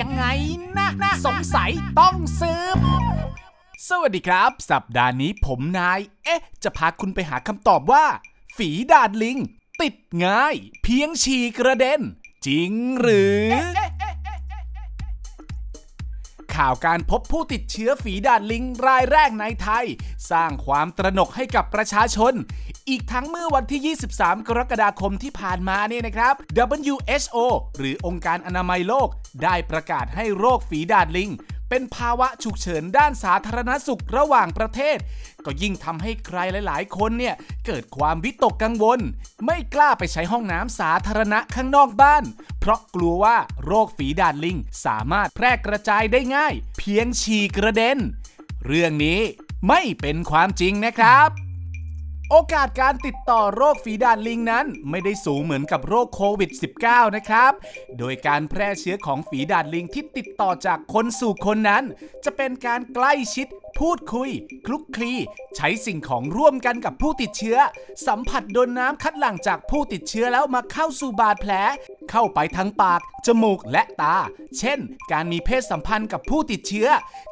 ยังไงนะนะสงสัยต้องสืบสวัสดีครับ สัปดาห์นี้ผมนาย เอ๊ะ จะพาคุณไปหาคำตอบว่า ฝีดาดลิง ติดง่าย เพียงฉี่กระเด็น จริงหรือ ข่าวการพบผู้ติดเชื้อฝีดาดลิงรายแรกในไทย สร้างความตระหนกให้กับประชาชน อีกทั้งเมื่อวันที่ 23 กรกฎาคมที่ผ่านมาเนี่ยนะครับ WHO หรือองค์การอนามัยโลก ได้ประกาศให้โรคฝีดาดลิง เป็นภาวะฉุกเฉินด้านสาธารณสุขระหว่างประเทศ ก็ยิ่งทำให้ใครหลาย ๆ คนเนี่ย เกิดความวิตกกังวล ไม่กล้าไปใช้ห้องน้ำสาธารณะข้างนอกบ้าน เพราะกลัวว่าโรคฝีดาดลิงสามารถแพร่กระจายได้ง่าย เพียงฉีกระเด็น เรื่องนี้ไม่เป็นความจริงนะครับ โอกาสการติดต่อโรคฝีดาดลิงนั้น ไม่ได้สูงเหมือนกับโรคโควิด -19 นะครับ โดยการแพร่เชื้อของฝีดาดลิงที่ติดต่อจากคนสู่คนนั้น จะเป็นการใกล้ชิด พูดคุย คลุกคลี ใช้สิ่งของร่วมกันกับผู้ติดเชื้อ สัมผัสโดนน้ำคัดหลั่งจากผู้ติดเชื้อแล้วมาเข้าสู่บาดแผล เข้าไปทั้งปาก จมูกและตา เช่น การมีเพศสัมพันธ์กับผู้ติดเชื้อ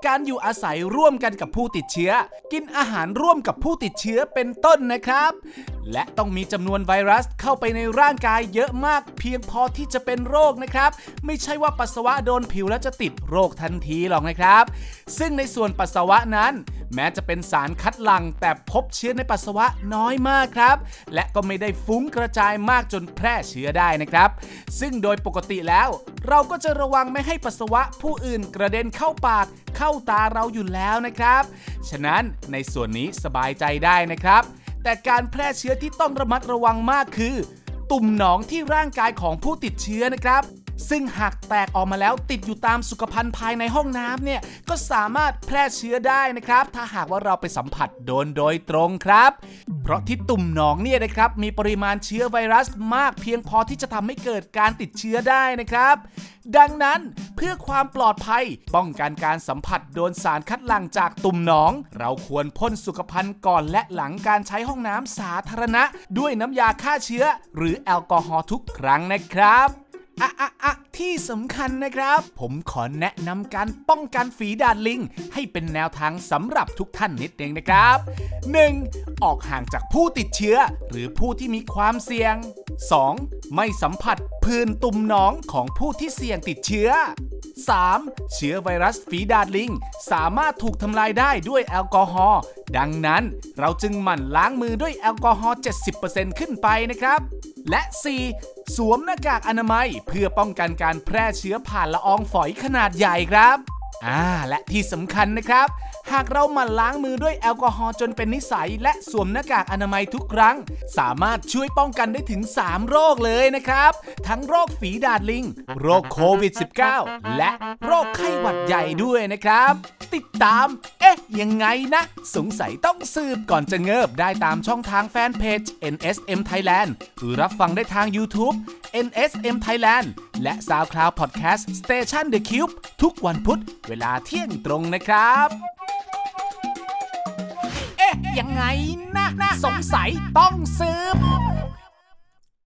การอยู่อาศัยร่วมกันกับผู้ติดเชื้อ กินอาหารร่วมกับผู้ติดเชื้อเป็นต้นนะครับ และต้องมีจำนวนไวรัสเข้าไปในร่างกายเยอะมาก เพียงพอที่จะเป็นโรคนะครับ ไม่ใช่ว่าปัสสาวะโดนผิวแล้วจะติดโรคทันทีหรอกนะครับ ซึ่งในส่วนปัสสาวะนั้น แม้จะเป็นสารคัดหลั่งแต่พบเชื้อในปัสสาวะน้อยมากครับ และก็ไม่ได้ฟุ้งกระจายมากจนแพร่เชื้อได้นะครับ ซึ่งโดยปกติแล้ว เราก็จะระวังไม่ให้ปัสสาวะผู้อื่นกระเด็นเข้าปากเข้าตาเราอยู่แล้วนะครับ ฉะนั้นในส่วนนี้สบายใจได้นะครับ แต่การแพร่เชื้อที่ต้องระมัดระวังมากคือ ตุ่มหนองที่ร่างกายของผู้ติดเชื้อนะครับ ซึ่งหากแตกออกมาแล้วติดอยู่ตามสุขภัณฑ์ภายในห้องน้ำเนี่ยก็สามารถแพร่เชื้อได้นะครับ ถ้าหากว่าเราไปสัมผัสโดนโดยตรงครับ เพราะที่ตุ่มหนองเนี่ยนะครับมีปริมาณเชื้อไวรัสมากเพียงพอที่จะทำให้เกิดการติดเชื้อได้นะครับ ดังนั้นเพื่อความปลอดภัย ป้องกันการสัมผัสโดนสารคัดหลั่งจากตุ่มหนอง เราควรพ่นสุขภัณฑ์ก่อนและหลังการใช้ห้องน้ำสาธารณะ ด้วยน้ำยาฆ่าเชื้อ หรือแอลกอฮอล์ทุกครั้งนะครับ อะอะอะที่สำคัญนะครับ ผมขอแนะนำการป้องกันฝีดาดลิง ให้เป็นแนวทางสำหรับทุกท่านนิดเองนะครับ 1. ออกห่างจากผู้ติดเชื้อ หรือผู้ที่มีความเสี่ยง 2. ไม่สัมผัสพื้นตุ่มหนองของผู้ที่เสี่ยงติดเชื้อ 3. เชื้อไวรัสฝีดาดลิง สามารถถูกทำลายได้ด้วยแอลกอฮอล์ดังนั้นเราจึงหมั่นล้างมือด้วยแอลกอฮอล์ 70%ขึ้นไปนะครับ และ 4. สวมหน้ากากอนามัย เพื่อป้องกันการแพร่เชื้อผ่านละอองฝอยขนาดใหญ่ครับ อ่าและที่สำคัญนะครับ หากเราหมั่นล้างมือด้วยแอลกอฮอล์จนเป็นนิสัย และสวมหน้ากากอนามัยทุกครั้ง สามารถช่วยป้องกันได้ถึง 3 โรคเลยนะครับ ทั้งโรคฝีดาดลิง โรคโควิด -19 และโรคไข้หวัดใหญ่ด้วยนะครับ ติดตาม เอ๊ะ ยังไงนะ สงสัยต้องสืบก่อนจะเงิบได้ตามช่องทางแฟนเพจ NSM Thailand หรือรับฟังได้ทาง YouTube NSM Thailand และ SoundCloud Podcast Station The Cube ทุกวันพุธเวลาเที่ยงตรงนะครับ เอ๊ะ ยังไงนะนะสงสัยต้องสืบ